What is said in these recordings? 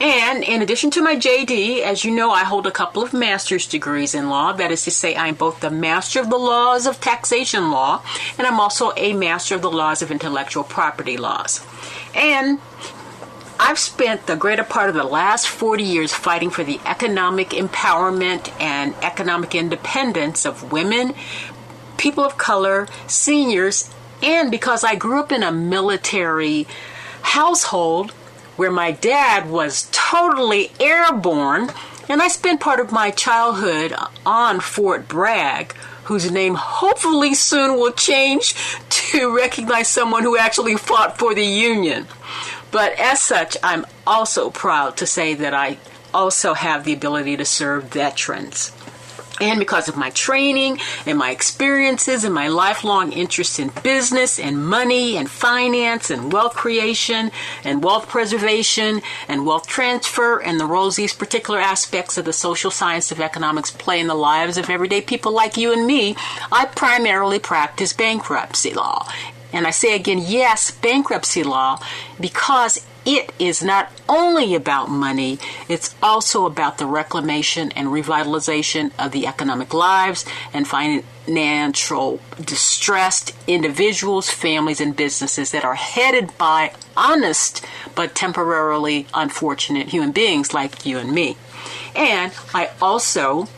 And in addition to my JD, as you know, I hold a couple of master's degrees in law. That is to say, I'm both the master of the laws of taxation law and I'm also a master of the laws of intellectual property laws. And I've spent the greater part of the last 40 years fighting for the economic empowerment and economic independence of women, people of color, seniors, and because I grew up in a military household where my dad was totally airborne, and I spent part of my childhood on Fort Bragg, whose name hopefully soon will change to recognize someone who actually fought for the Union. But as such, I'm also proud to say that I also have the ability to serve veterans. And because of my training and my experiences and my lifelong interest in business and money and finance and wealth creation and wealth preservation and wealth transfer and the roles these particular aspects of the social science of economics play in the lives of everyday people like you and me, I primarily practice bankruptcy law. And I say again, yes, bankruptcy law, because it is not only about money, it's also about the reclamation and revitalization of the economic lives and financial distressed individuals, families, and businesses that are headed by honest but temporarily unfortunate human beings like you and me. And I also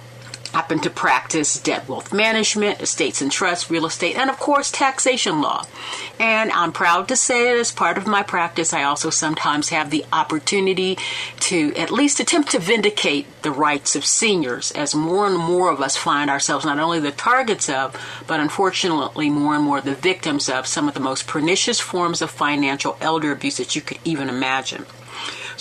happen to practice debt wealth management, estates and trusts, real estate, and of course taxation law. And I'm proud to say that as part of my practice, I also sometimes have the opportunity to at least attempt to vindicate the rights of seniors as more and more of us find ourselves not only the targets of, but unfortunately more and more the victims of some of the most pernicious forms of financial elder abuse that you could even imagine.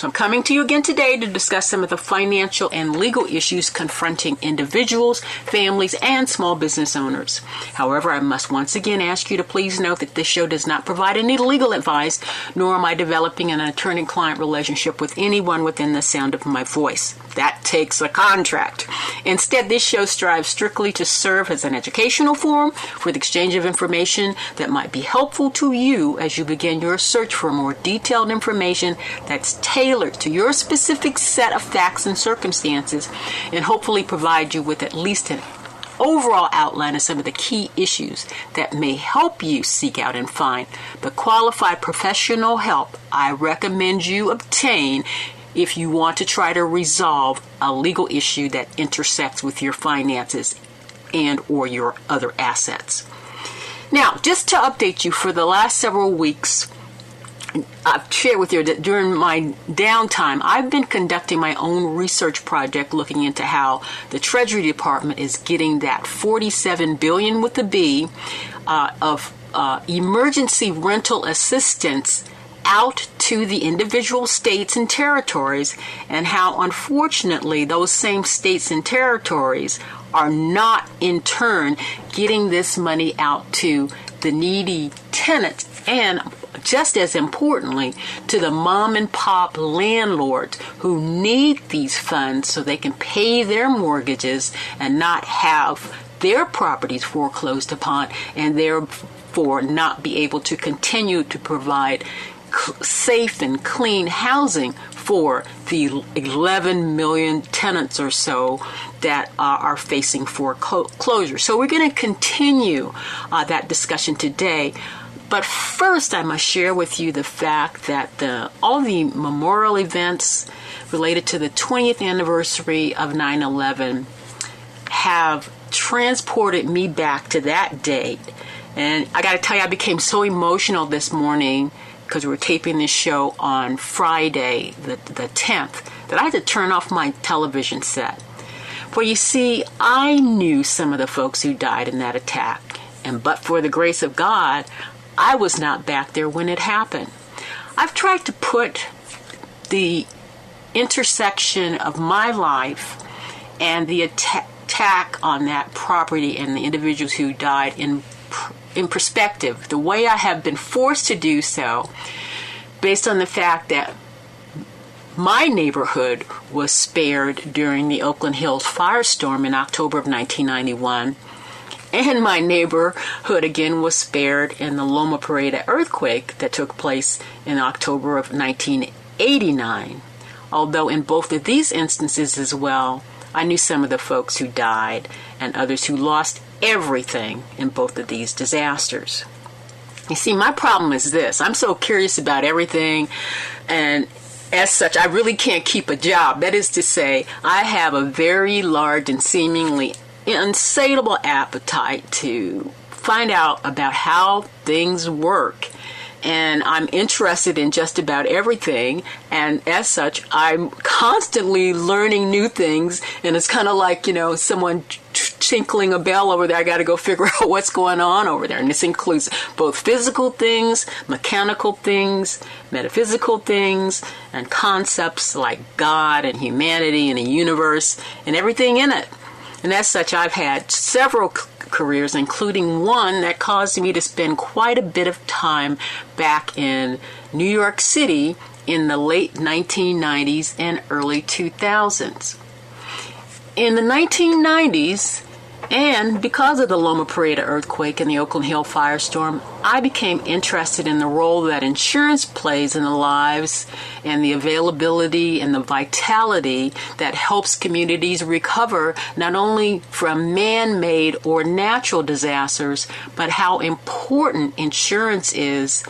I'm coming to you again today to discuss some of the financial and legal issues confronting individuals, families, and small business owners. However, I must once again ask you to please note that this show does not provide any legal advice, nor am I developing an attorney client relationship with anyone within the sound of my voice. That takes a contract. Instead, this show strives strictly to serve as an educational forum for the exchange of information that might be helpful to you as you begin your search for more detailed information that's tailored to your specific set of facts and circumstances and hopefully provide you with at least an overall outline of some of the key issues that may help you seek out and find the qualified professional help I recommend you obtain if you want to try to resolve a legal issue that intersects with your finances and or your other assets. Now, just to update you for the last several weeks, I've shared with you that during my downtime, I've been conducting my own research project looking into how the Treasury Department is getting that 47 billion with the B uh, of uh, emergency rental assistance out to the individual states and territories, and how unfortunately those same states and territories are not in turn getting this money out to the needy tenants. And just as importantly to the mom and pop landlords who need these funds so they can pay their mortgages and not have their properties foreclosed upon and therefore not be able to continue to provide safe and clean housing for the 11 million tenants or so that uh, are facing foreclosure. So we're going to continue uh, that discussion today. But first, I must share with you the fact that the, all the memorial events related to the 20th anniversary of 9 11 have transported me back to that date. And I got to tell you, I became so emotional this morning because we were taping this show on Friday, the, the 10th, that I had to turn off my television set. For you see, I knew some of the folks who died in that attack, and but for the grace of God, I was not back there when it happened. I've tried to put the intersection of my life and the attack on that property and the individuals who died in in perspective, the way I have been forced to do so, based on the fact that my neighborhood was spared during the Oakland Hills firestorm in October of 1991. And my neighborhood again was spared in the Loma Prieta earthquake that took place in October of 1989. Although in both of these instances as well, I knew some of the folks who died and others who lost everything in both of these disasters. You see, my problem is this I'm so curious about everything, and as such, I really can't keep a job. That is to say, I have a very large and seemingly insatiable appetite to find out about how things work and I'm interested in just about everything. And as such, I'm constantly learning new things. And it's kind of like, you know, someone tinkling a bell over there. I got to go figure out what's going on over there. And this includes both physical things, mechanical things, metaphysical things, and concepts like God and humanity and the universe and everything in it. And as such, I've had several careers, including one that caused me to spend quite a bit of time back in New York City in the late 1990s and early 2000s. In the 1990s, and because of the Loma Prieta earthquake and the Oakland Hill firestorm, I became interested in the role that insurance plays in the lives and the availability and the vitality that helps communities recover not only from man made or natural disasters, but how important insurance is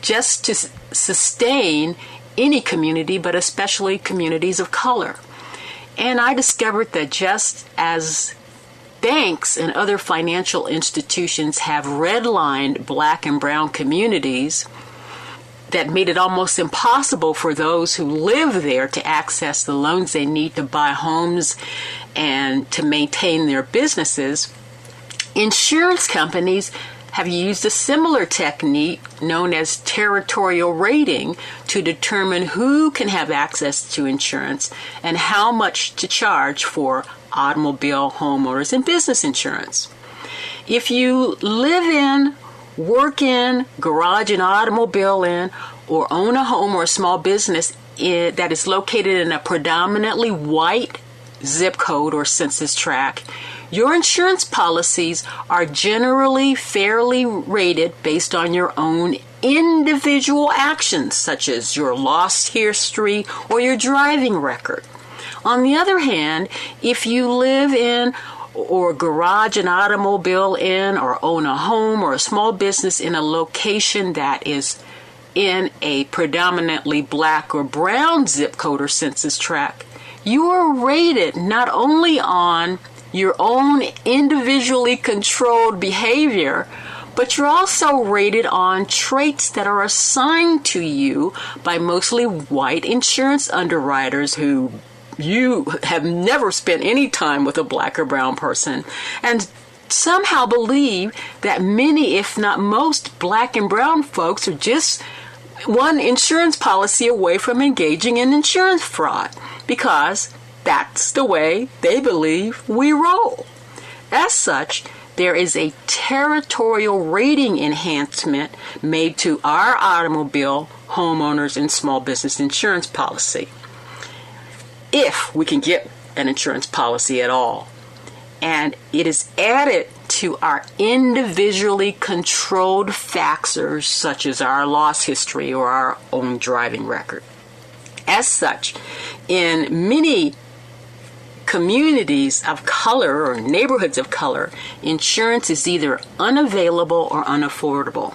just to sustain any community, but especially communities of color. And I discovered that just as banks and other financial institutions have redlined black and brown communities that made it almost impossible for those who live there to access the loans they need to buy homes and to maintain their businesses. Insurance companies have you used a similar technique known as territorial rating to determine who can have access to insurance and how much to charge for automobile, homeowners, and business insurance. If you live in, work in, garage and automobile in, or own a home or a small business in, that is located in a predominantly white zip code or census tract, your insurance policies are generally fairly rated based on your own individual actions, such as your loss history or your driving record. On the other hand, if you live in or garage an automobile in or own a home or a small business in a location that is in a predominantly black or brown zip code or census tract, you are rated not only on your own individually controlled behavior, but you're also rated on traits that are assigned to you by mostly white insurance underwriters who you have never spent any time with a black or brown person and somehow believe that many, if not most, black and brown folks are just one insurance policy away from engaging in insurance fraud because that's the way they believe we roll. As such, there is a territorial rating enhancement made to our automobile, homeowners, and small business insurance policy if we can get an insurance policy at all. And it is added to our individually controlled factors, such as our loss history or our own driving record. As such, in many communities of color or neighborhoods of color, insurance is either unavailable or unaffordable.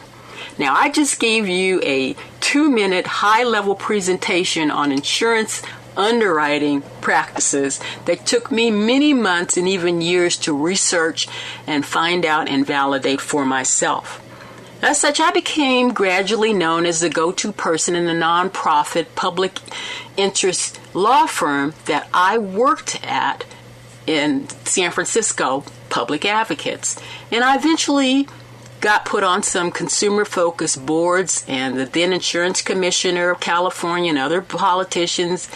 Now, I just gave you a two minute high level presentation on insurance underwriting practices that took me many months and even years to research and find out and validate for myself. As such, I became gradually known as the go to person in the nonprofit public interest law firm that I worked at in San Francisco, Public Advocates. And I eventually got put on some consumer focused boards, and the then insurance commissioner of California and other politicians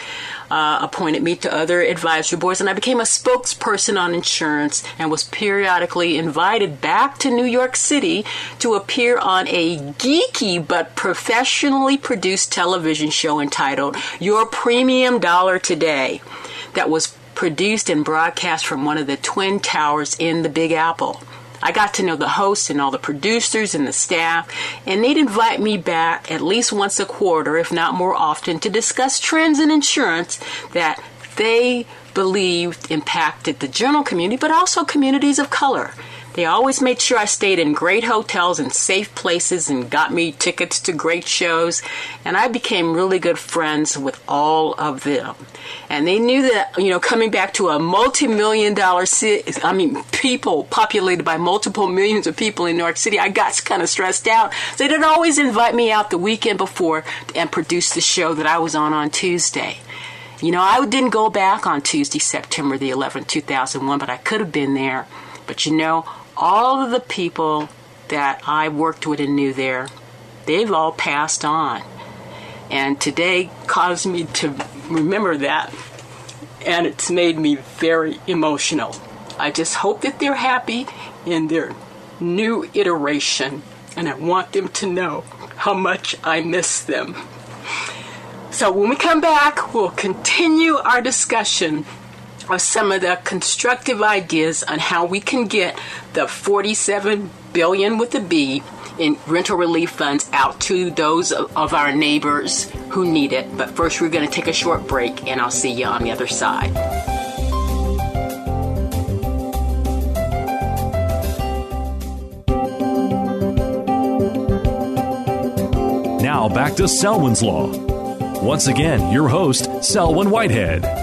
uh, appointed me to other advisory boards, and I became a spokesperson on insurance and was periodically invited back to New York City to appear on a geeky but professionally produced television show entitled Your Premium Dollar Today that was produced and broadcast from one of the Twin Towers in the Big Apple. I got to know the hosts and all the producers and the staff, and they'd invite me back at least once a quarter, if not more often, to discuss trends in insurance that they believed impacted the general community, but also communities of color. They always made sure I stayed in great hotels and safe places and got me tickets to great shows. And I became really good friends with all of them. And they knew that, you know, coming back to a multi million dollar city, I mean, people populated by multiple millions of people in New York City, I got kind of stressed out. So they'd always invite me out the weekend before and produce the show that I was on on Tuesday. You know, I didn't go back on Tuesday, September the 11th, 2001, but I could have been there. But you know, all of the people that I worked with and knew there, they've all passed on. And today caused me to remember that, and it's made me very emotional. I just hope that they're happy in their new iteration, and I want them to know how much I miss them. So, when we come back, we'll continue our discussion of some of the constructive ideas on how we can get the 47 billion with a B in rental relief funds out to those of our neighbors who need it. But first, we're going to take a short break, and I'll see you on the other side. Now back to Selwyn's Law. Once again, your host, Selwyn Whitehead.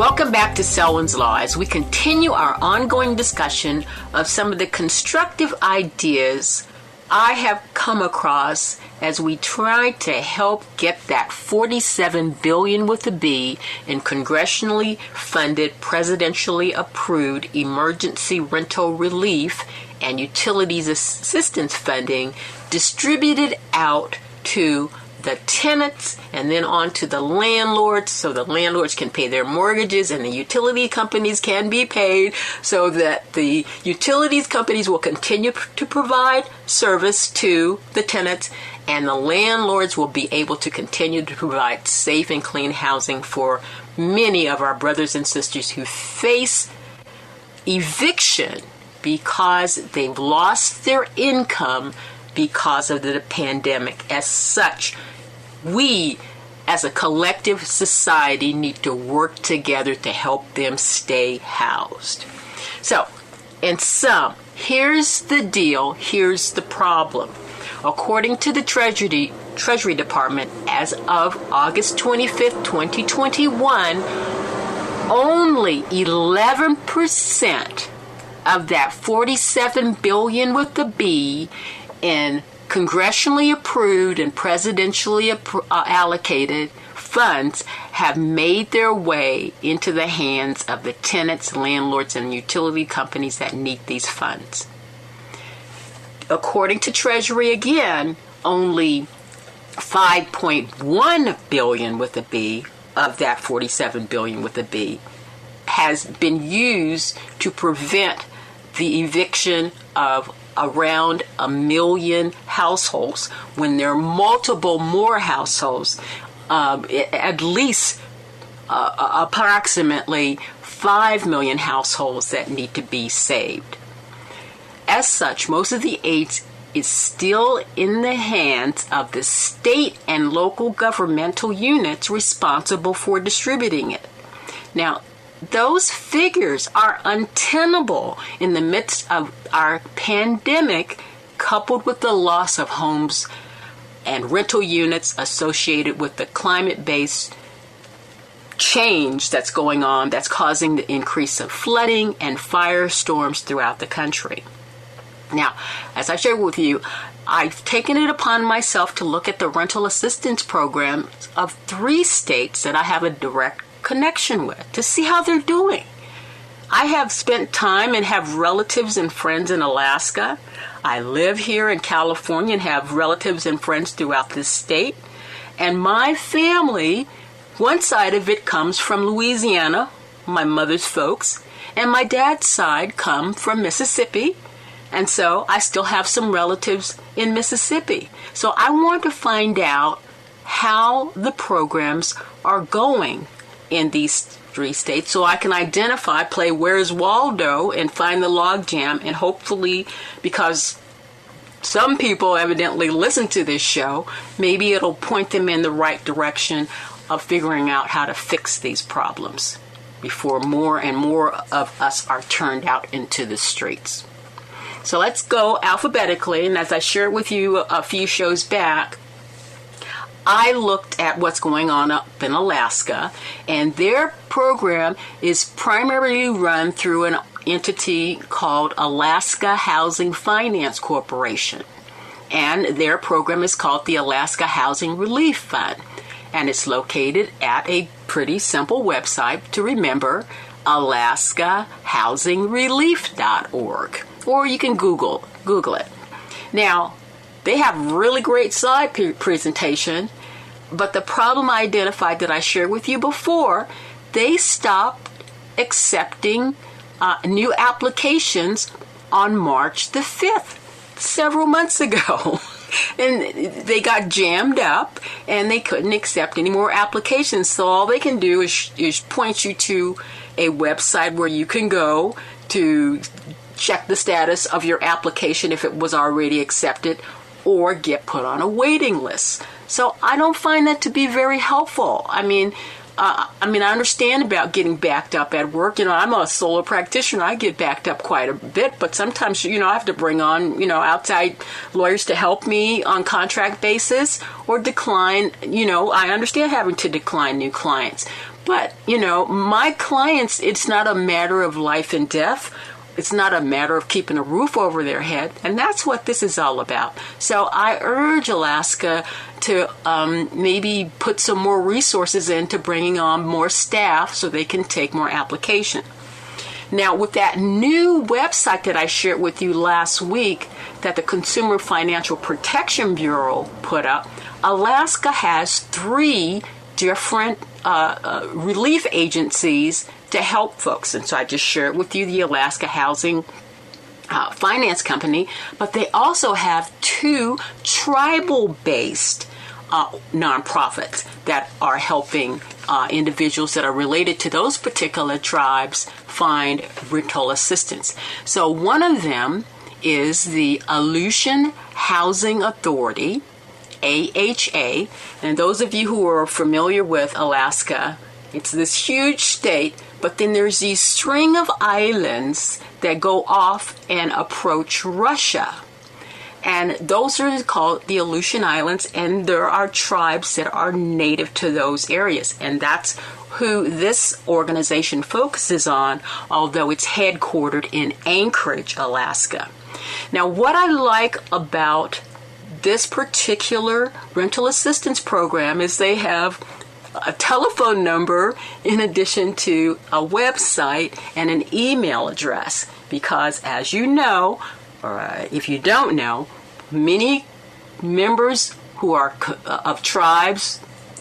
Welcome back to Selwyn's Law as we continue our ongoing discussion of some of the constructive ideas I have come across as we try to help get that 47 billion with a B in congressionally funded, presidentially approved emergency rental relief and utilities assistance funding distributed out to the tenants and then on to the landlords so the landlords can pay their mortgages and the utility companies can be paid so that the utilities companies will continue to provide service to the tenants and the landlords will be able to continue to provide safe and clean housing for many of our brothers and sisters who face eviction because they've lost their income because of the pandemic. As such, we as a collective society need to work together to help them stay housed. So, in sum, here's the deal, here's the problem. According to the Treasury Treasury Department as of August 25th, 2021, only 11% of that 47 billion with the B in congressionally approved and presidentially appro- uh, allocated funds have made their way into the hands of the tenants, landlords, and utility companies that need these funds. According to Treasury, again, only 5.1 billion with a B of that 47 billion with a B has been used to prevent the eviction of around a million households when there are multiple more households, um, at least uh, approximately 5 million households that need to be saved. as such, most of the aids is still in the hands of the state and local governmental units responsible for distributing it. Now, those figures are untenable in the midst of our pandemic, coupled with the loss of homes and rental units associated with the climate based change that's going on that's causing the increase of flooding and firestorms throughout the country. Now, as I shared with you, I've taken it upon myself to look at the rental assistance programs of three states that I have a direct connection with to see how they're doing. I have spent time and have relatives and friends in Alaska. I live here in California and have relatives and friends throughout this state. And my family, one side of it comes from Louisiana, my mother's folks, and my dad's side come from Mississippi. And so I still have some relatives in Mississippi. So I want to find out how the programs are going in these three states so I can identify, play Where's Waldo, and find the logjam, and hopefully, because some people evidently listen to this show, maybe it'll point them in the right direction of figuring out how to fix these problems before more and more of us are turned out into the streets. So let's go alphabetically, and as I shared with you a few shows back, I looked at what's going on up in Alaska, and their program is primarily run through an entity called Alaska Housing Finance Corporation. And their program is called the Alaska Housing Relief Fund. And it's located at a pretty simple website to remember alaskahousingrelief.org. Or you can Google Google it. Now, they have really great slide presentation, but the problem I identified that I shared with you before, they stopped accepting uh, new applications on March the 5th, several months ago. and they got jammed up and they couldn't accept any more applications. So all they can do is, is point you to a website where you can go to check the status of your application if it was already accepted or get put on a waiting list. So I don't find that to be very helpful. I mean, uh, I mean, I understand about getting backed up at work. You know, I'm a solo practitioner. I get backed up quite a bit, but sometimes, you know, I have to bring on, you know, outside lawyers to help me on contract basis or decline. You know, I understand having to decline new clients. But, you know, my clients, it's not a matter of life and death it's not a matter of keeping a roof over their head, and that's what this is all about. So I urge Alaska to um, maybe put some more resources into bringing on more staff so they can take more application. Now, with that new website that I shared with you last week that the Consumer Financial Protection Bureau put up, Alaska has three different uh, uh, relief agencies to help folks. And so I just shared with you the Alaska Housing uh, Finance Company, but they also have two tribal based uh, nonprofits that are helping uh, individuals that are related to those particular tribes find rental assistance. So one of them is the Aleutian Housing Authority, AHA. And those of you who are familiar with Alaska, it's this huge state but then there's these string of islands that go off and approach Russia. And those are called the Aleutian Islands, and there are tribes that are native to those areas. And that's who this organization focuses on, although it's headquartered in Anchorage, Alaska. Now, what I like about this particular rental assistance program is they have a telephone number in addition to a website and an email address. Because as you know or uh, if you don't know many members who are uh, of tribes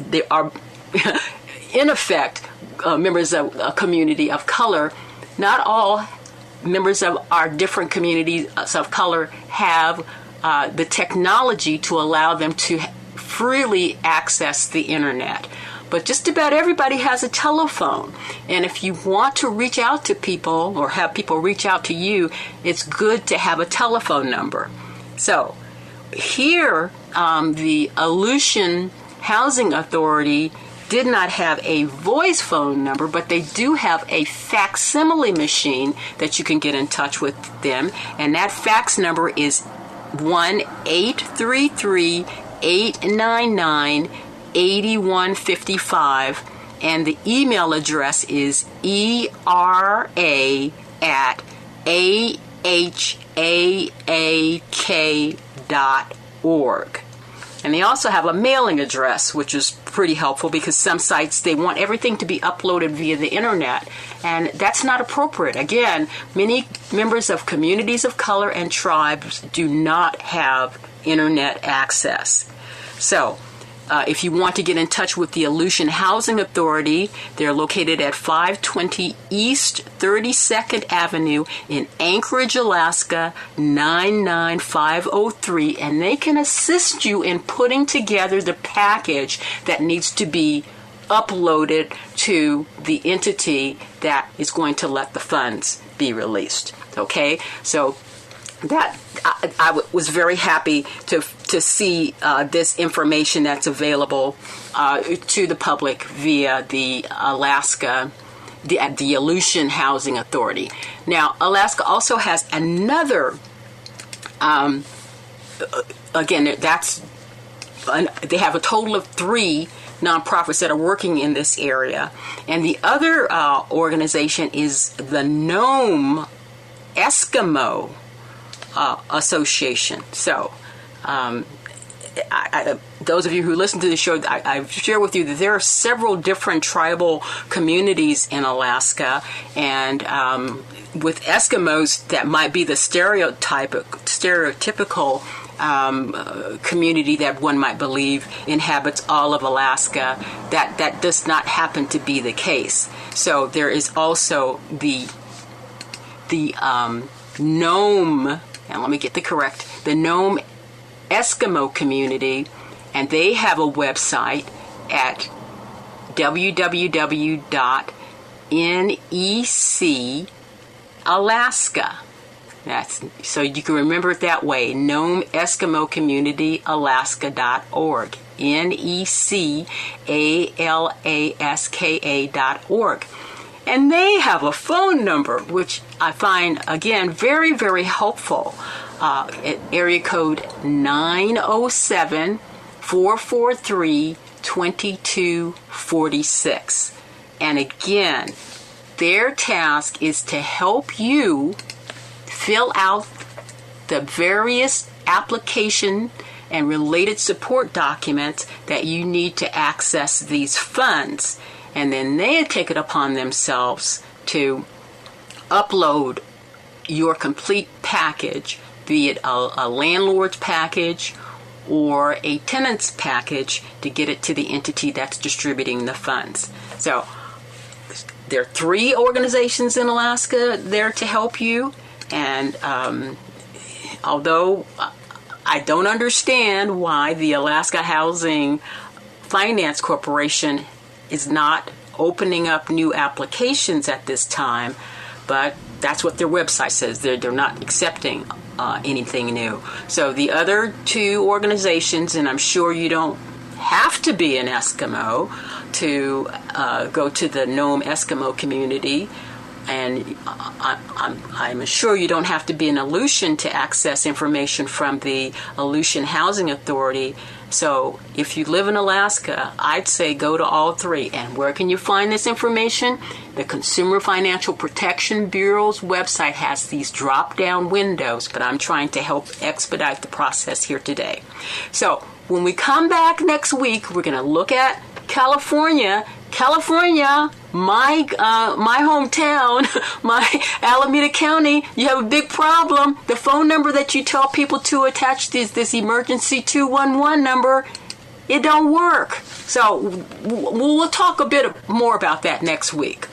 they are in effect uh, members of a community of color. Not all members of our different communities of color have uh, the technology to allow them to freely access the internet but just about everybody has a telephone. And if you want to reach out to people or have people reach out to you, it's good to have a telephone number. So, here, um, the Aleutian Housing Authority did not have a voice phone number, but they do have a facsimile machine that you can get in touch with them. And that fax number is 1 833 899 8155. And the email address is era at ahaak.org. And they also have a mailing address, which is pretty helpful because some sites they want everything to be uploaded via the internet, and that's not appropriate. Again, many members of communities of color and tribes do not have internet access. So, uh, if you want to get in touch with the Aleutian Housing Authority, they're located at 520 East 32nd Avenue in Anchorage, Alaska 99503, and they can assist you in putting together the package that needs to be uploaded to the entity that is going to let the funds be released. Okay, so that I, was very happy to to see uh, this information that's available uh, to the public via the Alaska the the Aleutian Housing Authority. Now, Alaska also has another. Um, again, that's they have a total of three nonprofits that are working in this area, and the other uh, organization is the Nome Eskimo uh, Association. So, um, I, I, those of you who listen to the show, I, I, share with you that there are several different tribal communities in Alaska, and um, with Eskimos, that might be the stereotype, stereotypical um, uh, community that one might believe inhabits all of Alaska. That that does not happen to be the case. So there is also the the um, Nome and let me get the correct, the Nome Eskimo community, and they have a website at www.necalaska. That's so you can remember it that way. Nome Eskimo Community Alaska.org. N E C A L A S K A dot org. And they have a phone number, which I find, again, very, very helpful. Uh, area code 907 443 2246. And again, their task is to help you fill out the various application and related support documents that you need to access these funds and then they take it upon themselves to upload your complete package, be it a, a landlord's package or a tenant's package, to get it to the entity that's distributing the funds. So there are three organizations in Alaska there to help you, and um, although I don't understand why the Alaska Housing Finance Corporation is not opening up new applications at this time, but that's what their website says. They're, they're not accepting uh, anything new. So the other two organizations, and I'm sure you don't have to be an Eskimo to uh, go to the Nome Eskimo community. And I, I'm, I'm sure you don't have to be an Aleutian to access information from the Aleutian Housing Authority so if you live in Alaska, I'd say go to all three. And where can you find this information? The Consumer Financial Protection Bureau's website has these drop down windows, but I'm trying to help expedite the process here today. So when we come back next week, we're going to look at California. California, my uh, my hometown, my Alameda County, you have a big problem. The phone number that you tell people to attach this this emergency 211 number, it don't work. So we'll talk a bit more about that next week.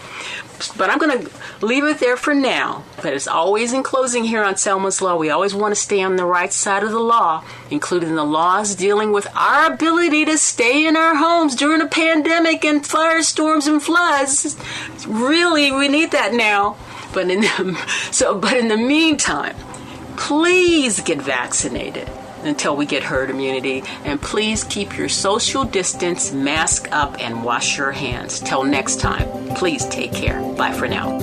But I'm going to leave it there for now. But as always, in closing here on Selwyn's Law, we always want to stay on the right side of the law, including the laws dealing with our ability to stay in our homes during a pandemic and firestorms and floods. Really, we need that now. But in the, so, but in the meantime, please get vaccinated until we get herd immunity. And please keep your social distance, mask up, and wash your hands. Till next time, please take care. Bye for now.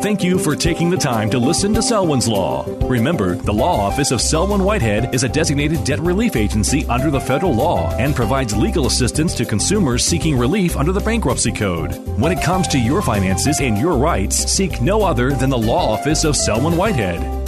Thank you for taking the time to listen to Selwyn's Law. Remember, the Law Office of Selwyn Whitehead is a designated debt relief agency under the federal law and provides legal assistance to consumers seeking relief under the Bankruptcy Code. When it comes to your finances and your rights, seek no other than the Law Office of Selwyn Whitehead.